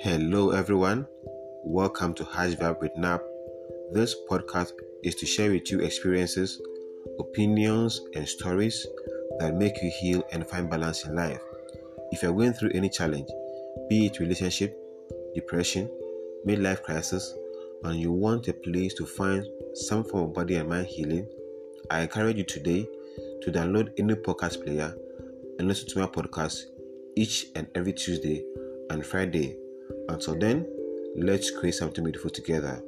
Hello, everyone. Welcome to Hash Vibe with Nap. This podcast is to share with you experiences, opinions, and stories that make you heal and find balance in life. If you're going through any challenge, be it relationship, depression, midlife crisis, and you want a place to find some form of body and mind healing, I encourage you today to download any podcast player and listen to my podcast each and every Tuesday and Friday. Until then, let's create something beautiful together.